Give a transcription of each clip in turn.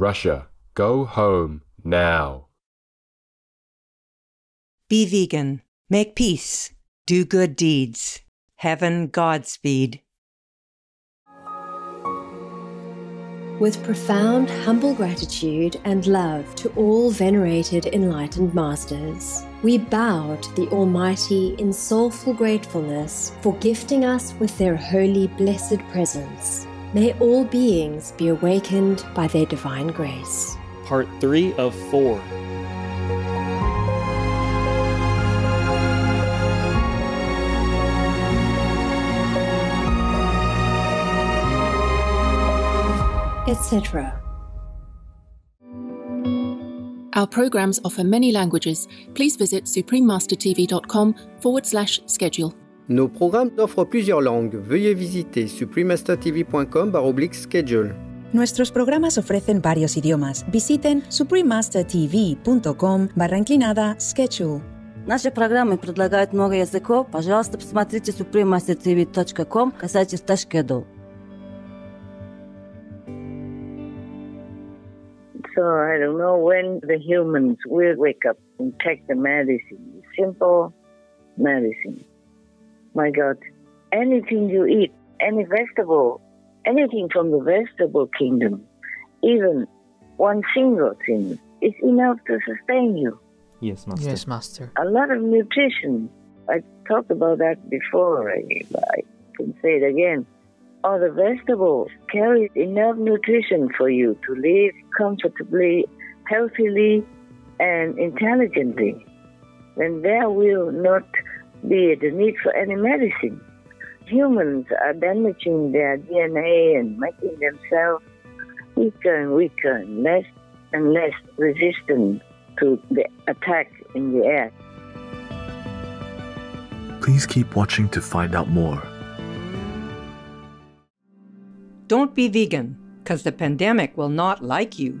Russia, go home now. Be vegan. Make peace. Do good deeds. Heaven Godspeed. With profound, humble gratitude and love to all venerated enlightened masters, we bow to the Almighty in soulful gratefulness for gifting us with their holy, blessed presence. May all beings be awakened by their divine grace. Part 3 of 4. etc. Our programs offer many languages. Please visit suprememastertv.com forward slash schedule. Nos programmes offrent plusieurs langues. Veuillez visiter suprememastertv.com schedule. Nuestros programas ofrecen varios idiomas. Visiten suprememastertv.com barra inclinada schedule. Наши программы предлагают много языков. Пожалуйста, посмотрите suprememastertv.com касательно schedule. So I don't know when the humans will wake up and take the medicine. Simple medicine. My God, anything you eat, any vegetable, anything from the vegetable kingdom, even one single thing, is enough to sustain you. Yes, Master. Yes, Master. A lot of nutrition. I talked about that before. I, I can say it again. All the vegetables carry enough nutrition for you to live comfortably, healthily, and intelligently. Then there will not be the need for any medicine. Humans are damaging their DNA and making themselves weaker and weaker and less and less resistant to the attack in the air. Please keep watching to find out more. Don't be vegan, because the pandemic will not like you.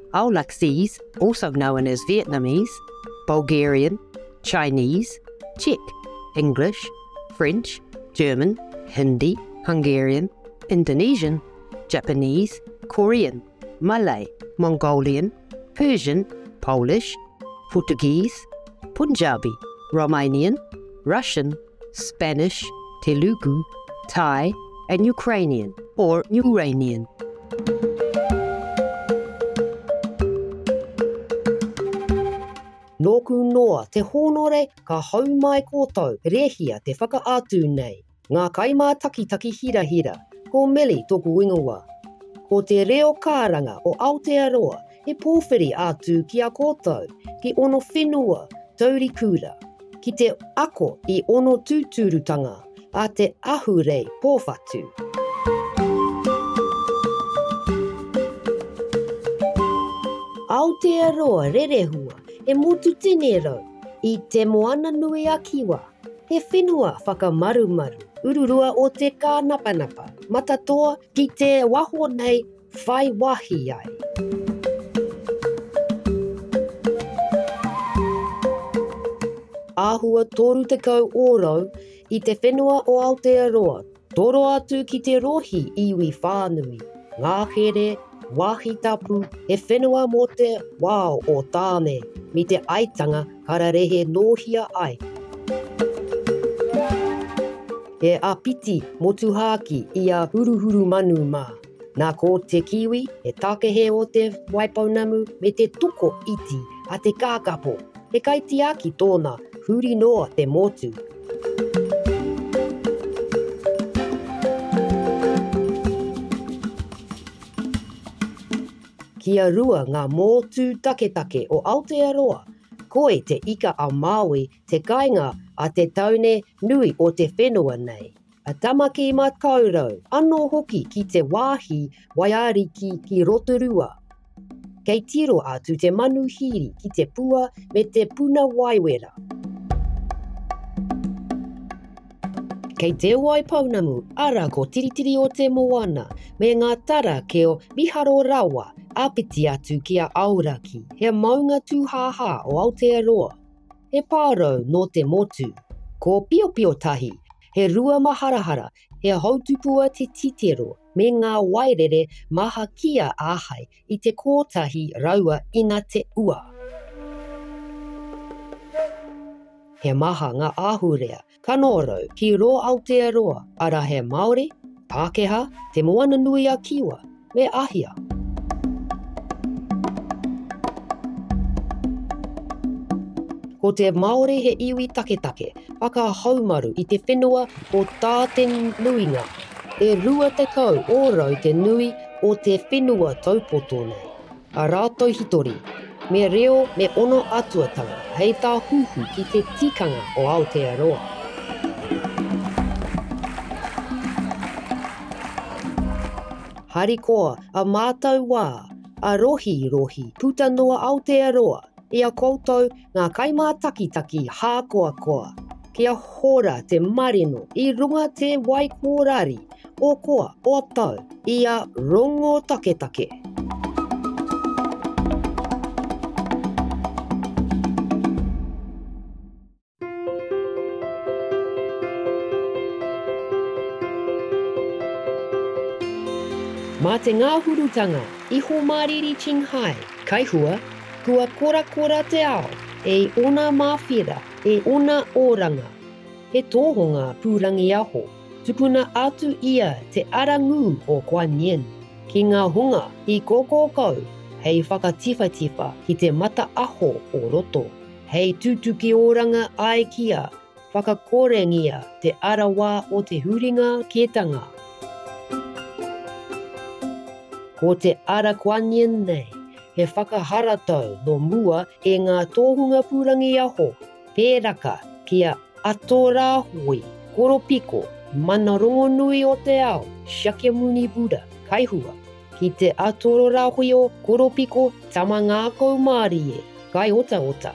Aulacese, also known as Vietnamese, Bulgarian, Chinese, Czech, English, French, German, Hindi, Hungarian, Indonesian, Japanese, Korean, Malay, Mongolian, Persian, Polish, Portuguese, Punjabi, Romanian, Russian, Spanish, Telugu, Thai, and Ukrainian or Urainian. Hoku noa te honore ka hau mai kōtau rehia te whakaatu nei. Ngā kaimā taki taki hira hira, ko meli tōku ingoa. Ko te reo kāranga o Aotearoa e pōwhiri atu ki a kōtau, ki ono whenua, tauri kura. Ki te ako i ono tūturutanga, a te ahurei pōwhatu. Aotearoa rerehua e motu tene rau i te moana nui a kiwa. He whenua whakamarumaru, ururua o te kā napanapa, matatoa ki te waho nei whai wahi ai. Āhua toru te kau ōrau i te whenua o Aotearoa, toro atu ki te rohi iwi whānui. Ngā wāhi tapu, he whenua mō te wāo o tāne, mi te aitanga kararehe nōhia ai. He apiti motuhāki i a huruhuru manu mā. Nā ko te kiwi, he takehe o te waipaunamu me te tuko iti a te kākapo. He kaitiaki tōna huri noa te motu. Kia rua ngā mōtū taketake o Aotearoa, koe te ika a Māui te kainga a te taune nui o te whenua nei. a tamaki ma kaurau, anō hoki ki te wāhi waiariki ki Rotorua. Kei tiro atu te manu hiri ki te pua me te puna waiwera. Kei te wai paunamu, ara ko tiritiri o te moana, me ngā tara ke o miharo rawa, apiti atu ki a auraki, he maunga tūhaha o Aotearoa. He pārau no te motu, ko pio pio tahi, he rua maharahara, he hautupua te titero, me ngā wairere maha kia āhai i te kōtahi raua ina te ua. He maha ngā āhurea, kanorau ki rō Aotearoa, ara he Māori, Pākehā, te moana nui a Kiwa, me Ahia. Ko te Māori he iwi taketake, take, whaka haumaru i te whenua o tā te nuinga. E rua te kau ōrau te nui o te whenua taupoto nei. A rātou hitori, me reo me ono atuatanga, hei tā huhu ki te tikanga o Aotearoa. Harikoa, a mātau wā, a rohi rohi, puta noa Aotearoa, ia koutou ngā kaimātakitaki hākoa koa. Kia hora te marino i runga te waikōrari, o koa, o tau, ia rongo take take. Mā te ngā hurutanga, iho māriri Qinghai, kai hua, kua kora kora te ao, e ona mawhira, e ona oranga. He tōhonga pūrangi aho, tukuna atu ia te arangu o Kuan Yin. Ki ngā hunga i koko kau, hei whakatifatifa ki te mata aho o roto. Hei tutuki oranga ai kia, whakakorengia te arawa o te huringa ketanga. Ko te ara Kuan nei, he whakaharatau no mua e ngā tōhunga pūrangi aho, pēraka kia atorāhui, koropiko, mana rongo nui o te ao, Shakyamuni Buddha, kaihua, ki te atorāhui o koropiko tama ngā kou e, kai ota ota,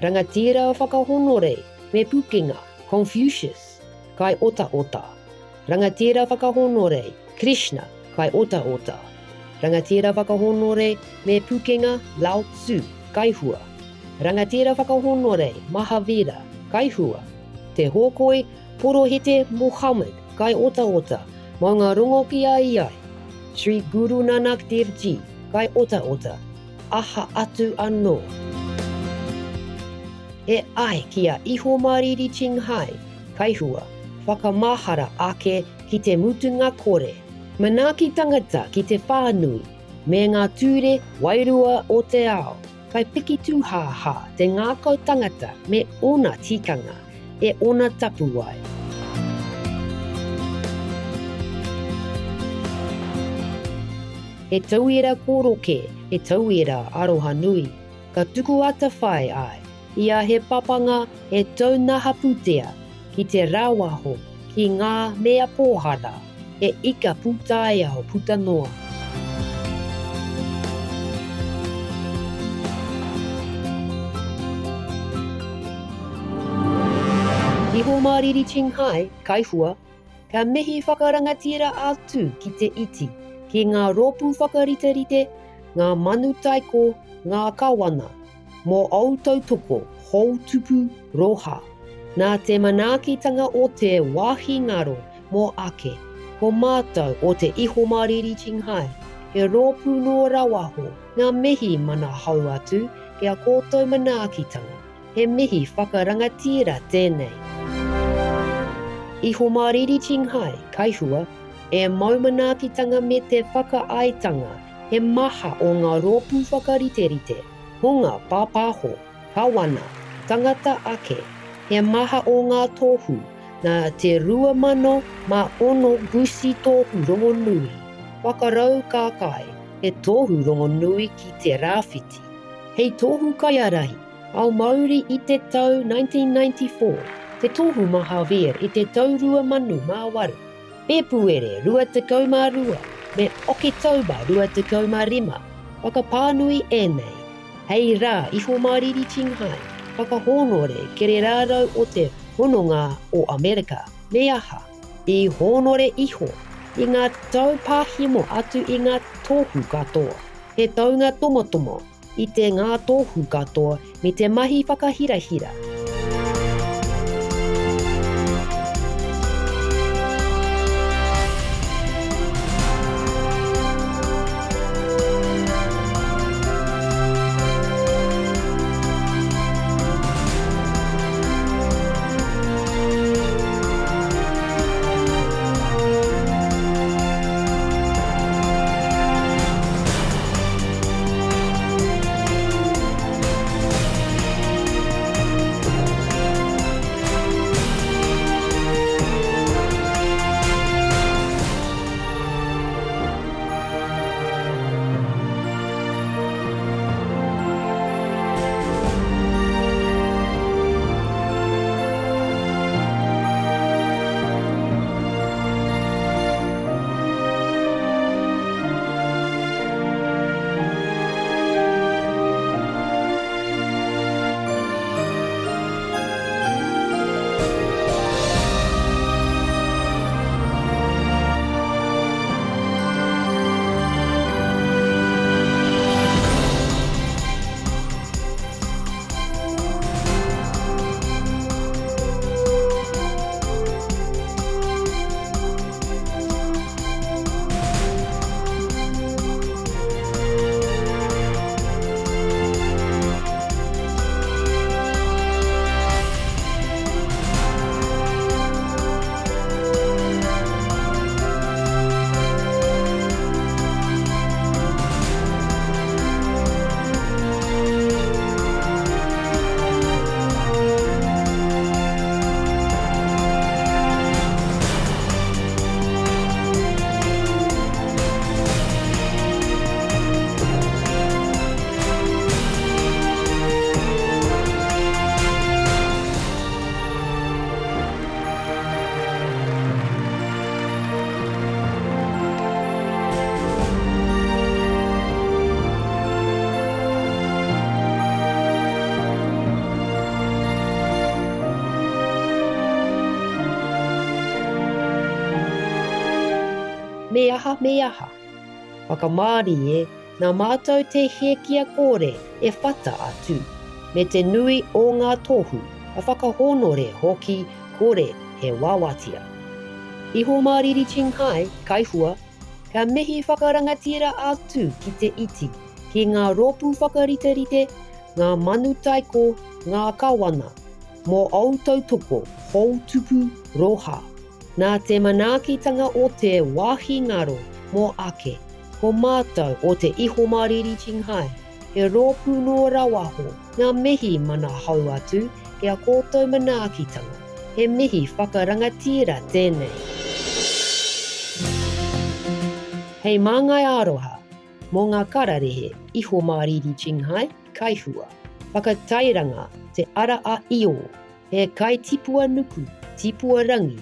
rangatira whakahonore, me pukinga, Confucius, kai ota ota, rangatira whakahonore, Krishna, kai ota ota, rangatira whakahonore me pukenga Lao Tzu, kaihua. Rangatira whakahonore Mahavira, kaihua. Te hōkoi Porohete Muhammad, kai ota ota, mā ngā rongo ki ai ai. Sri Guru Nanak Dev Ji, kai ota ota, aha atu anō. E ai ki a iho mariri Qinghai, kaihua, whakamahara ake ki te mutunga kore, Manaaki tangata ki te whānui, me ngā ture wairua o te ao. Kai piki tūhāhā te ngākau tangata me ona tikanga e ona tapu ai. He tauira kōroke, e tauira aroha nui. Ka tuku ata whai ai, ia he papanga e taunaha putea ki te rāwaho ki ngā mea pōhara e ika puta e aho puta noa. Iho māriri Qinghai, kaihua, ka mehi whakarangatira atu ki te iti, ki ngā rōpū whakariterite, ngā manu taiko, ngā kawana, mō autau toko, hou tupu, roha. Nā te manaakitanga o te wāhi ngaro mō ake, ko mātou o te iho mariri Qinghai, he rōpū no rawaho, ngā mihi mana hau atu, kia kōtou manaakitanga, he mihi whakarangatira tēnei. Iho mariri Qinghai, kaihua, e maumanakitanga me te whakaaitanga, he maha o ngā rōpū whakariterite, hunga pāpāho, kawana, tangata ake, he maha o ngā tōhu, nā te rua mano ma ono gusi tōhu rongo nui. Whakarau kākai, he tōhu rongo nui ki te rāwhiti. Hei tōhu kaiarahi, au Māori i te tau 1994, te tohu maha vir i te taurua manu māwaru. Me puere rua te kauma rua, me oke tauba rua te kauma rima. Whakapānui ēnei. Hei rā iho mariri Chinghai, whakahonore kere rārau o te hononga o Amerika. Me aha, i honore iho, i ngā taupāhimo atu i ngā tohu katoa. He taunga tomotomo i te ngā tohu katoa me te mahi whakahirahira. hira. Aha me aha. Whakamāri e, nā mātou te hekia kore e whata atu, me te nui o ngā tohu, a whakahonore hoki kore he wawatia. Iho māriri Chinghai, kaihua, ka mehi whakarangatira atu ki te iti, ki ngā ropu whakariterite, ngā manu taiko, ngā kawana, mō autau toko, hou tupu, roha. Nā te manaakitanga o te wāhi ngaro mō ake, ko mātou o te iho mariri Chinghai, he rōpū no rawaho, ngā mehi mana hau atu, kia kōtou manaakitanga, he mihi whakarangatira tēnei. Hei māngai aroha, mō ngā kararehe iho mariri Chinghai, kaihua, whakatairanga te ara a io, he kai tipua nuku, tipua rangi,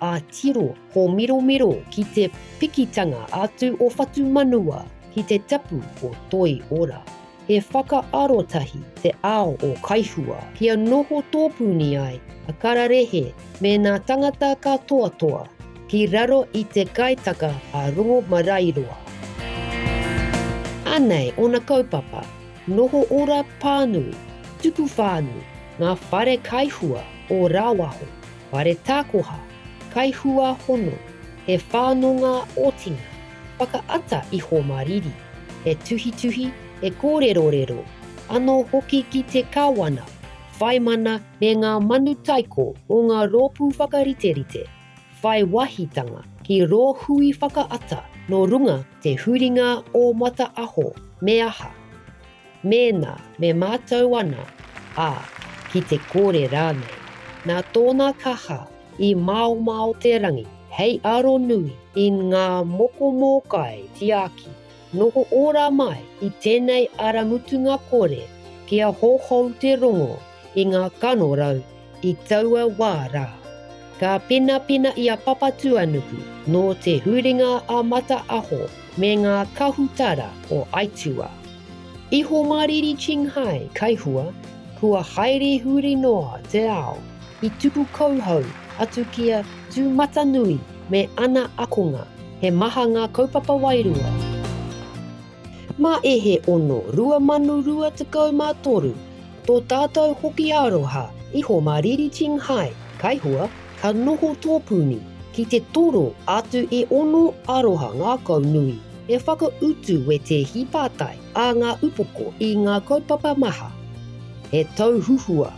a tiro ho miro miro ki te pikitanga atu o whatu manua ki te tapu o toi ora. He whakaarotahi te ao o kaihua kia noho tōpuni ai a kararehe me nā tangata ka toa toa ki raro i te kaitaka a rongo marairoa. Anei o na kaupapa, noho ora pānui, tuku whānui, ngā whare kaihua o rāwaho, whare tākoha, kaihua hono, he whanonga otinga, whakaata i hō mariri, he tuhi he kōrero-rero, ano hoki ki te kawana, whai mana me ngā manu taiko o ngā rōpū whakariterite, whai wahitanga ki rō hui whakaata no runga te huringa o mata aho me aha. Mēnā me mātau ana, ā, ki te kōre rānei. Nā tōna kaha i mau mau te rangi, hei aro nui i ngā moko mōkai tiaki. Noho ora mai i tēnei aramutunga kore kia hohou te rongo i ngā kanorau i taua wārā. Ka pena pena a papatuanuku no te huringa a mata aho me ngā kahutara o Aitua. Iho mariri Qinghai kaihua, kua haere huri noa te ao i tupu kauhau atu kia Tūmata matanui me ana akonga. He maha ngā kaupapa wairua. Mā e he ono rua manu rua tekau mā toru, tō tātou hoki aroha iho mariri kai hua, ka noho tōpuni ki te toro atu e ono aroha ngā kau nui. E whakautu we te hipātai a ngā upoko i ngā kaupapa maha. He tau huhua,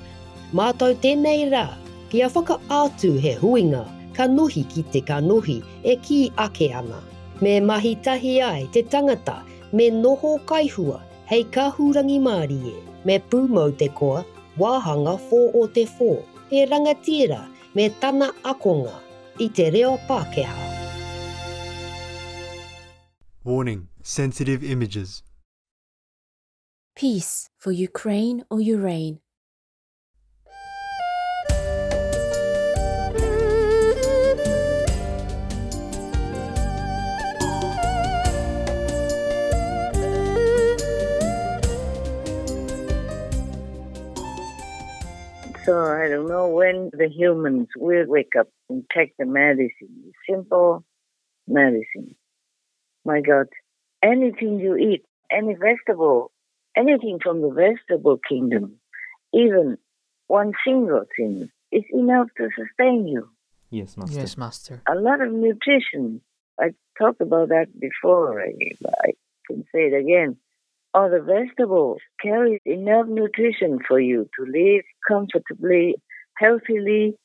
mātou tēnei rā, kia whaka atu he huinga, ka nohi ki te ka nohi e ki ake ana. Me mahi tahi ai te tangata me noho kaihua hei ka hurangi maari e, me pūmau te koa, wāhanga fō o te fō, e rangatira me tana akonga i te reo Pākehā. Warning sensitive images. Peace for Ukraine or Urain. When the humans will wake up and take the medicine. Simple medicine. My God, anything you eat, any vegetable, anything from the vegetable kingdom, even one single thing, is enough to sustain you. Yes, Master. Yes, Master. A lot of nutrition. I talked about that before already, but I can say it again. All the vegetables carry enough nutrition for you to live comfortably, healthily,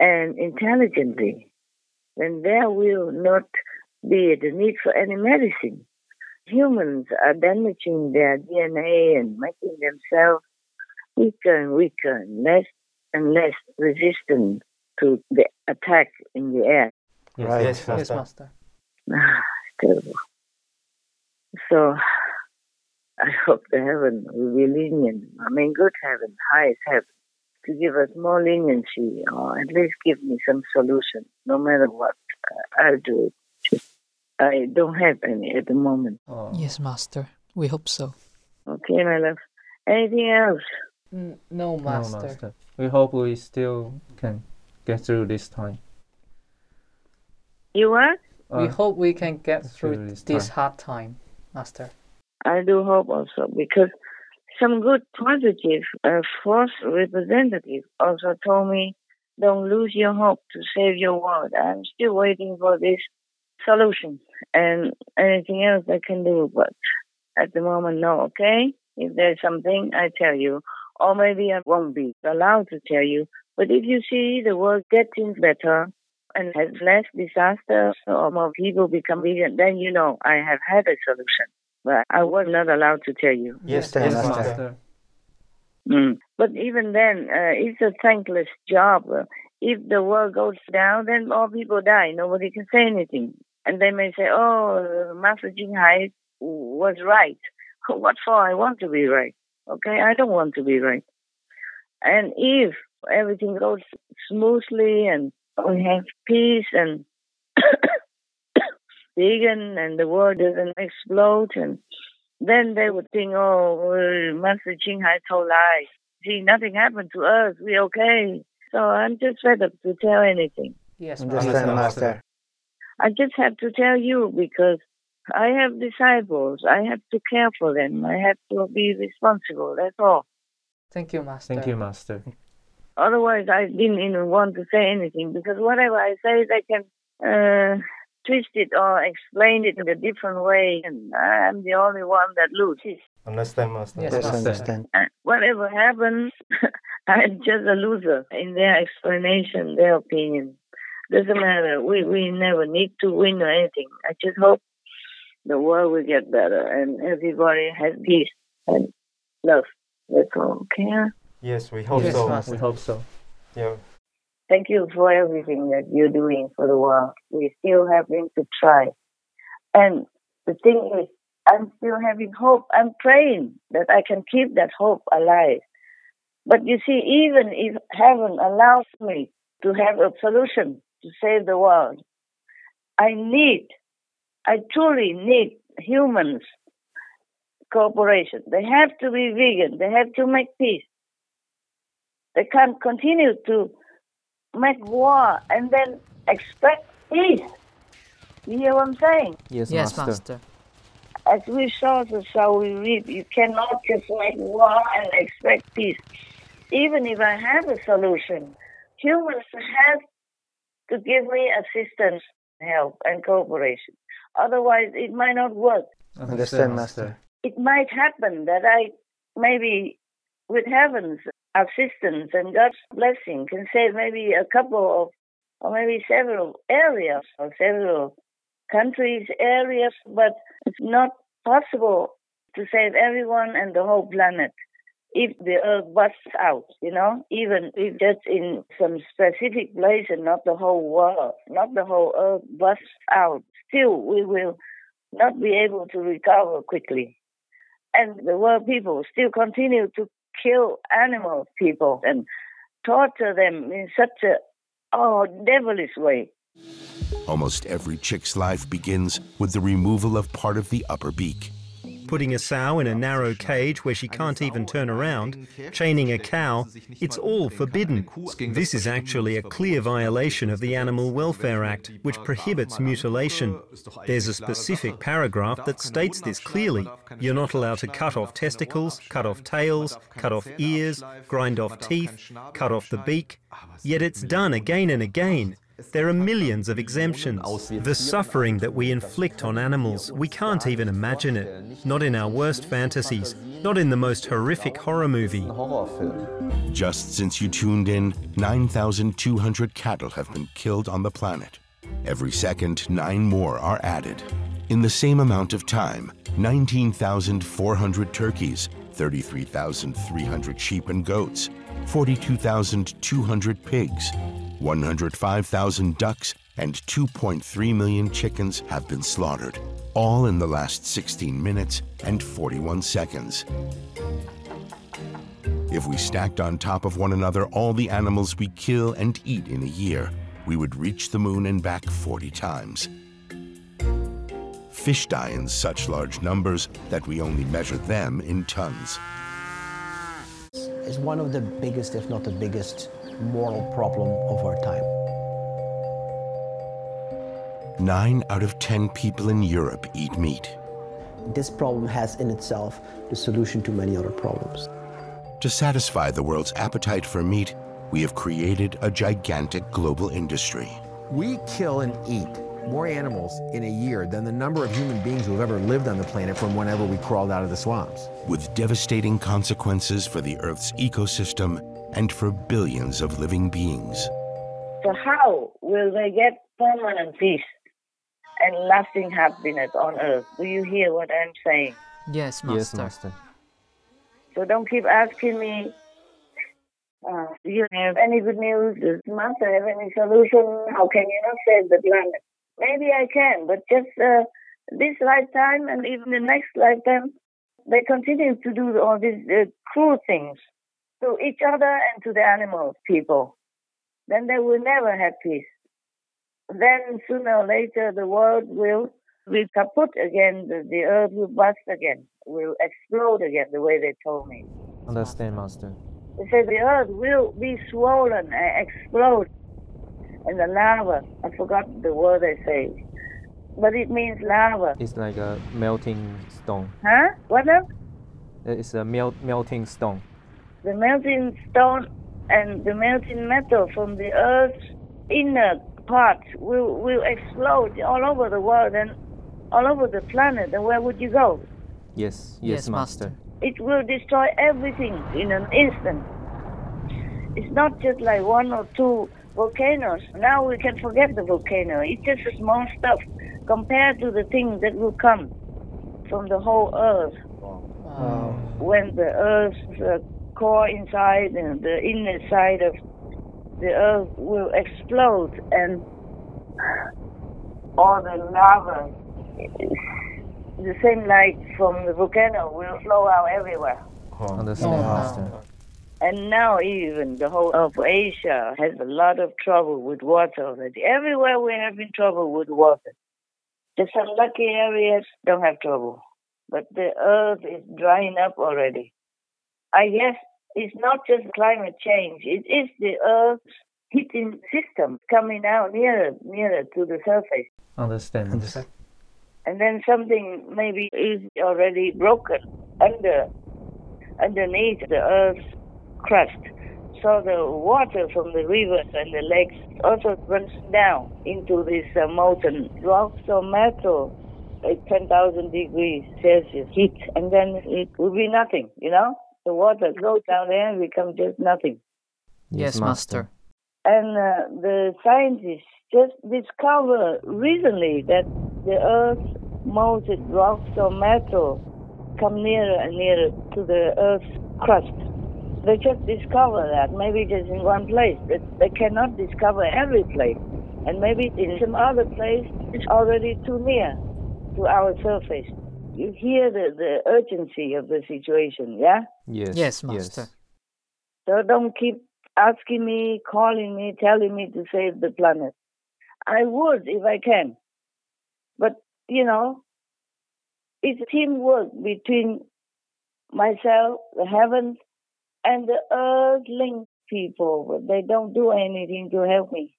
and intelligently. Then there will not be the need for any medicine. Humans are damaging their DNA and making themselves weaker and weaker, and less and less resistant to the attack in the air. Yes, Right. yes, Yes, Master. Master. Ah, terrible. So I hope the heaven will be lenient. I mean, good heaven, highest heaven, to give us more leniency or at least give me some solution, no matter what. Uh, I'll do it. I don't have any at the moment. Yes, Master. We hope so. Okay, my love. Anything else? no, No, Master. Master. We hope we still can get through this time. You what? we Uh, hope we can get through through this this hard time, Master. I do hope also because some good positive uh, force representative also told me don't lose your hope to save your world. I'm still waiting for this solution and anything else I can do, but at the moment, no, okay? If there's something, I tell you. Or maybe I won't be allowed to tell you. But if you see the world getting better and has less disasters or more people become vegan, then you know I have had a solution. But I was not allowed to tell you. Yes, yes, Master. Master. Mm. But even then, uh, it's a thankless job. Uh, if the world goes down, then all people die. Nobody can say anything. And they may say, oh, uh, Master Ching Hai was right. What for? I want to be right. Okay? I don't want to be right. And if everything goes smoothly and we have peace and vegan and the world doesn't explode and then they would think, oh, Master Ching Hai told lies. See, nothing happened to us. We're okay. So I'm just fed up to tell anything. Yes, Understand, Master. Master. I just have to tell you because I have disciples. I have to care for them. I have to be responsible. That's all. Thank you, Master. Thank you, Master. Otherwise, I didn't even want to say anything because whatever I say, they can uh, twist it or explain it in a different way, and I'm the only one that loses. Understand, Master. Yes, Yes, Master. understand. Uh, whatever happens, I'm just a loser in their explanation, their opinion. Doesn't matter. We we never need to win or anything. I just hope the world will get better and everybody has peace and love. That's all. Okay. Yes, we hope Yes, so. Master. We hope so. Yeah. Thank you for everything that you're doing for the world. We're still having to try. And the thing is, I'm still having hope. I'm praying that I can keep that hope alive. But you see, even if heaven allows me to have a solution to save the world, I need, I truly need humans cooperation. They have to be vegan. They have to make peace. They can't continue to make war and then expect peace. You hear what I'm saying? Yes, Yes, master. master. As we saw, so shall we reap. You cannot just make war and expect peace. Even if I have a solution, humans have to give me assistance, help, and cooperation. Otherwise, it might not work. Understand, Master. It might happen that I maybe, with heaven's assistance and God's blessing, can save maybe a couple of, or maybe several areas or several countries, areas, but it's not possible to save everyone and the whole planet if the earth busts out, you know, even if just in some specific place and not the whole world, not the whole earth busts out, still we will not be able to recover quickly. And the world people still continue to kill animal people and torture them in such a oh devilish way. Almost every chick's life begins with the removal of part of the upper beak. Putting a sow in a narrow cage where she can't even turn around, chaining a cow, it's all forbidden. This is actually a clear violation of the Animal Welfare Act, which prohibits mutilation. There's a specific paragraph that states this clearly. You're not allowed to cut off testicles, cut off tails, cut off ears, grind off teeth, cut off the beak. Yet it's done again and again. There are millions of exemptions. The suffering that we inflict on animals, we can't even imagine it. Not in our worst fantasies, not in the most horrific horror movie. Just since you tuned in, 9,200 cattle have been killed on the planet. Every second, nine more are added. In the same amount of time, 19,400 turkeys, 33,300 sheep and goats, 42,200 pigs, 105,000 ducks, and 2.3 million chickens have been slaughtered, all in the last 16 minutes and 41 seconds. If we stacked on top of one another all the animals we kill and eat in a year, we would reach the moon and back 40 times. Fish die in such large numbers that we only measure them in tons. It's one of the biggest, if not the biggest, moral problem of our time. Nine out of 10 people in Europe eat meat. This problem has in itself the solution to many other problems. To satisfy the world's appetite for meat, we have created a gigantic global industry. We kill and eat more animals in a year than the number of human beings who have ever lived on the planet from whenever we crawled out of the swamps. with devastating consequences for the Earth's ecosystem and for billions of living beings. So how will they get permanent peace and lasting happiness on earth? Do you hear what I'm saying? Yes, master. Yes, master. So don't keep asking me, uh, do you have any good news? Does Master have any solution? How can you not save the planet? Maybe I can, but just uh, this lifetime and even the next lifetime, they continue to do all these uh, cruel things to each other and to the animals, people. Then they will never have peace. Then sooner or later, the world will be kaput again. The, the earth will bust again, will explode again, the way they told me. Understand, master. They say the earth will be swollen and explode. And the lava, I forgot the word they say, but it means lava. It's like a melting stone. Huh? What else? It's a melt, melting stone. The melting stone and the melting metal from the earth's inner part will, will explode all over the world and all over the planet. And where would you go? Yes, yes, Yes, master. master. It will destroy everything in an instant. It's not just like one or two volcanoes. Now we can forget the volcano. It's just a small stuff compared to the things that will come from the whole earth. When the earth's uh, core inside and the inner side of the earth will explode and all the lava, the same light from the volcano will flow out everywhere. Oh, Understand, master. And now even the whole of Asia has a lot of trouble with water already. Everywhere we're having trouble with water. Just some lucky areas don't have trouble. But the earth is drying up already. I guess it's not just climate change, it is the earth's heating system coming out nearer, nearer to the surface. Understand. Understand. And then something maybe is already broken under underneath the earth's crust. So the water from the rivers and the lakes also runs down into this uh, molten rocks or metal at 10,000 degrees Celsius heat, and then it will be nothing, you know? The water goes down there and becomes just nothing. Yes, master. And uh, the scientists just discovered recently that the Earth's molten rocks or metal come nearer and nearer to the Earth's crust. They just discovered that maybe just in one place. But they cannot discover every place. And maybe in some other place it's already too near to our surface. You hear the, the urgency of the situation, yeah? Yes. Yes, master. So don't keep asking me, calling me, telling me to save the planet. I would if I can. But, you know, it's teamwork between myself, the heavens, and the earthling people. But they don't do anything to help me.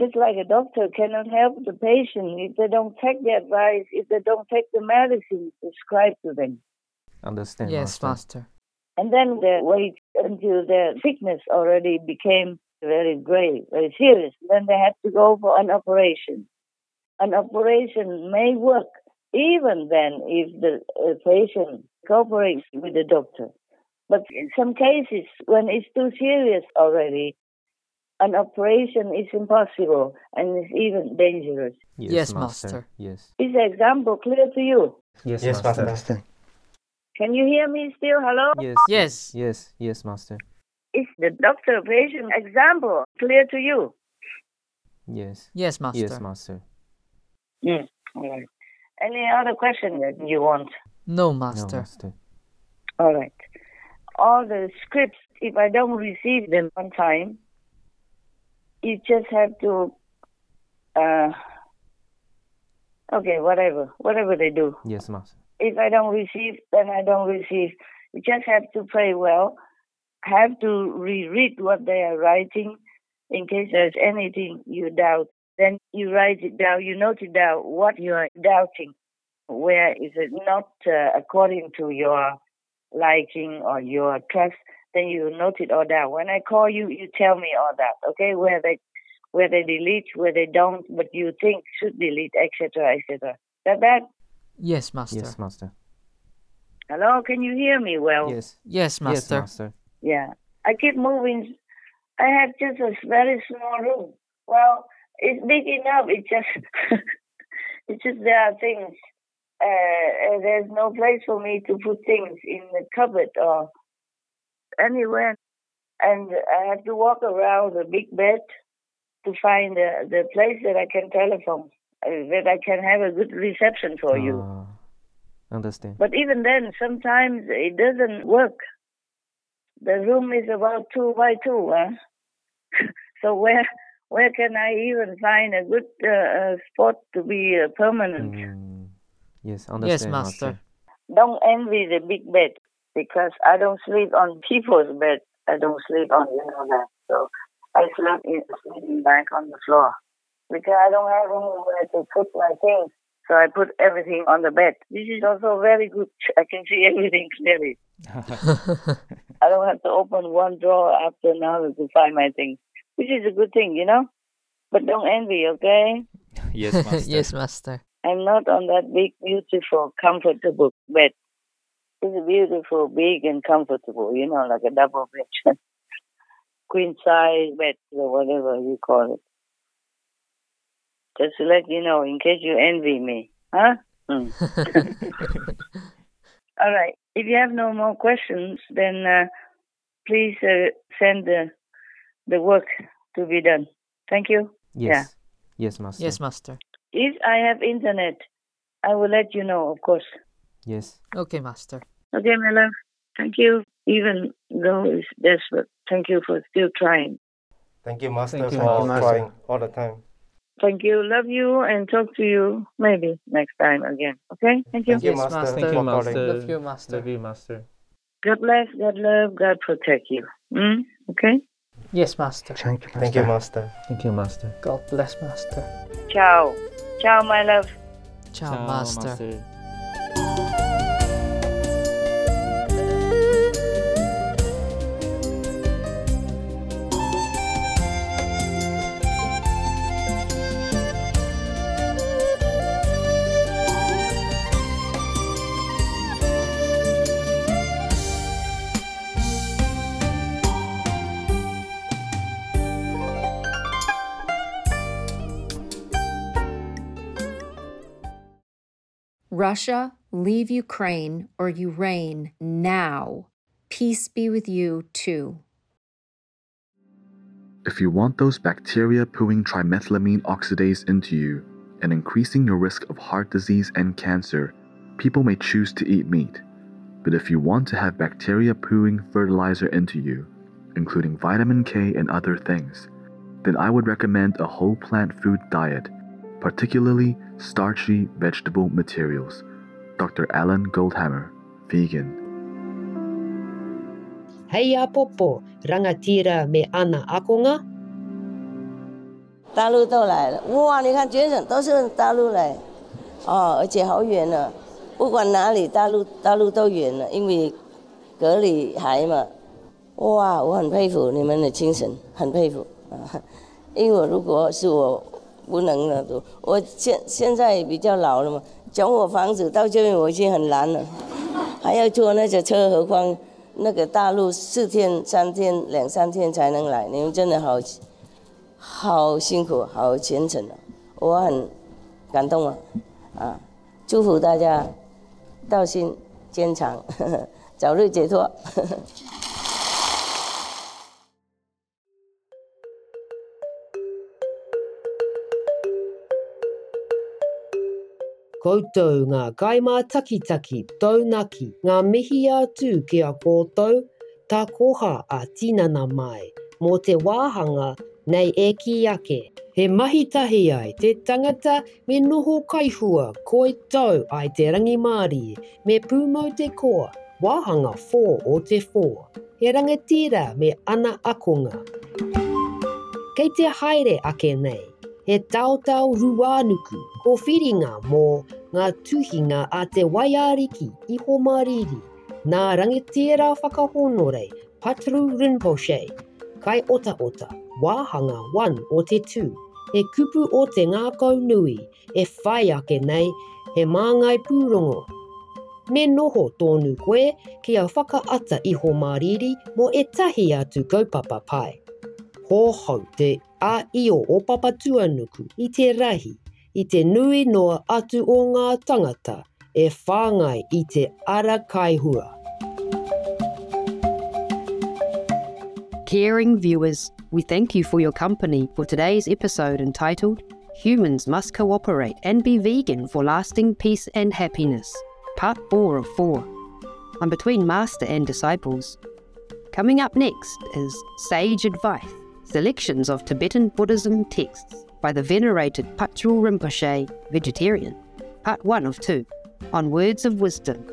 Just like a doctor cannot help the patient if they don't take the advice, if they don't take the medicine prescribed to them. Understand. Yes, master. master. And then they wait until their sickness already became very grave, very serious. Then they have to go for an operation. An operation may work even then if the uh, patient cooperates with the doctor. But in some cases, when it's too serious already, an operation is impossible and is even dangerous. Yes, Yes, master. Yes. Is the example clear to you? Yes, Yes, master. master. Can you hear me still? Hello? Yes. Yes. Yes. Yes, master. Is the doctor patient example clear to you? Yes. Yes, master. Yes, master. Mm. All right. Any other question that you want? No, master. No, master. master. All right. All the scripts, if I don't receive them on time, you just have to, uh, okay, whatever, whatever they do. Yes, master. If I don't receive, then I don't receive. You just have to pray well, have to reread what they are writing in case there's anything you doubt. Then you write it down, you note it down what you are doubting. Where is it not uh, according to your liking or your trust? Then you note it all down. When I call you, you tell me all that, okay? Where they where they delete, where they don't, but you think should delete, etc., etc. That bad? Yes, master. Yes, master. Hello, can you hear me well? Yes. Yes, master. Yes, master. master. Yeah. I keep moving. I have just a very small room. Well, it's big enough. It just, it's just there are things. Uh, uh, there's no place for me to put things in the cupboard or anywhere, and I have to walk around the big bed to find the the place that I can telephone, uh, that I can have a good reception for you. Ah, understand. But even then, sometimes it doesn't work. The room is about two by two, huh? so where where can I even find a good uh, uh, spot to be uh, permanent? Mm, yes, Yes, understand, master. Don't envy the big bed because I don't sleep on people's bed. I don't sleep on you know that. So I sleep in sleeping back on the floor because I don't have anywhere to put my things. So I put everything on the bed. This is also very good. I can see everything clearly. I don't have to open one drawer after another to find my things, which is a good thing, you know. But don't envy, okay? yes, master. yes, master. I'm not on that big, beautiful, comfortable bed. It's beautiful, big, and comfortable, you know, like a double bed, queen size bed, or whatever you call it. Just to let you know, in case you envy me, huh? Hmm. All right. If you have no more questions, then uh, please uh, send the the work to be done. Thank you. Yes. Yes, master. Yes, master. If I have internet, I will let you know, of course. Yes. Okay, master. Okay, my love. Thank you. even though it's desperate. Thank you for still trying. Thank you, Master, Thank you, for Master. trying all the time. Thank you. Love you and talk to you maybe next time again. Okay? Thank you. Thank you, Yes, Master, Master. Thank you, Master. calling. Love you, Master. Love you, Master. God bless, God love, God protect you. Mm? Okay? Yes, Master. Thank you, Master. Thank you, Master. Thank you, Master. God bless, Master. Ciao. Ciao, my love. Ciao, Ciao, Master. Russia, leave Ukraine or reign now. Peace be with you too. If you want those bacteria pooing trimethylamine oxidase into you and increasing your risk of heart disease and cancer, people may choose to eat meat. But if you want to have bacteria pooing fertilizer into you, including vitamin K and other things, then I would recommend a whole plant food diet, particularly starchy vegetable materials. Dr. Alan Goldhammer, vegan. Hei a popo, rangatira me ana akonga. 大陆都来了，哇！你看全省都是大陆来，哦，而且好远呢，不管哪里，大陆大陆都远了，因为隔离海嘛。哇，我很佩服你们的精神，很佩服啊！因为我如果是我不能了，都我现现在比较老了嘛，从我房子到这边我已经很难了，还要坐那些车，何况那个大陆四天、三天、两三天才能来，你们真的好好辛苦，好虔诚啊！我很感动啊，啊，祝福大家道心坚强，早日解脱。Koutou ngā kaimā takitaki taunaki ngā mihi atu ki a koutou, tā koha a tinana mai, mō te wāhanga nei e ki ake. He mahi tahi ai te tangata me noho kaihua koe tau ai te rangi Māori me pūmau te koa, wāhanga 4 o te 4. He rangatira me ana akonga. Kei te haere ake nei, he tautau ruānuku ko whiringa mō ngā tuhinga a te waiariki i ho mariri, nā rangitira whakahonore Patru Rinpoche, kai ota ota, wāhanga 1 o te 2, he kupu o te ngākau nui, e whai ake nei, he māngai pūrongo. Me noho tōnu koe ki a whakaata i ho mariri mo e tahi atu kaupapa pai. Hōhau te io o papatuanuku i te rahi, i te nui noa atu o ngā tangata, e whāngai i te ara kaihua. Caring viewers, we thank you for your company for today's episode entitled Humans Must Cooperate and Be Vegan for Lasting Peace and Happiness, Part 4 of 4. I'm between Master and Disciples. Coming up next is Sage Advice, selections of Tibetan Buddhism texts by the venerated Patrul Rinpoche, vegetarian, Part 1 of 2, on Words of Wisdom,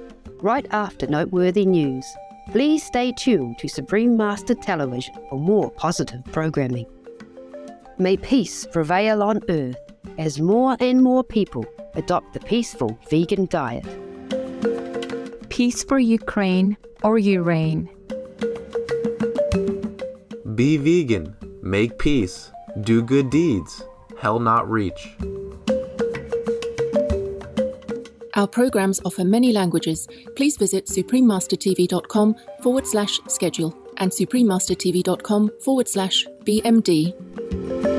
right after noteworthy news. Please stay tuned to Supreme Master Television for more positive programming. May peace prevail on earth as more and more people adopt the peaceful vegan diet. Peace for Ukraine or you reign. Be vegan, make peace, do good deeds, hell not reach. Our programs offer many languages. Please visit suprememastertv.com forward slash schedule and suprememastertv.com forward slash BMD.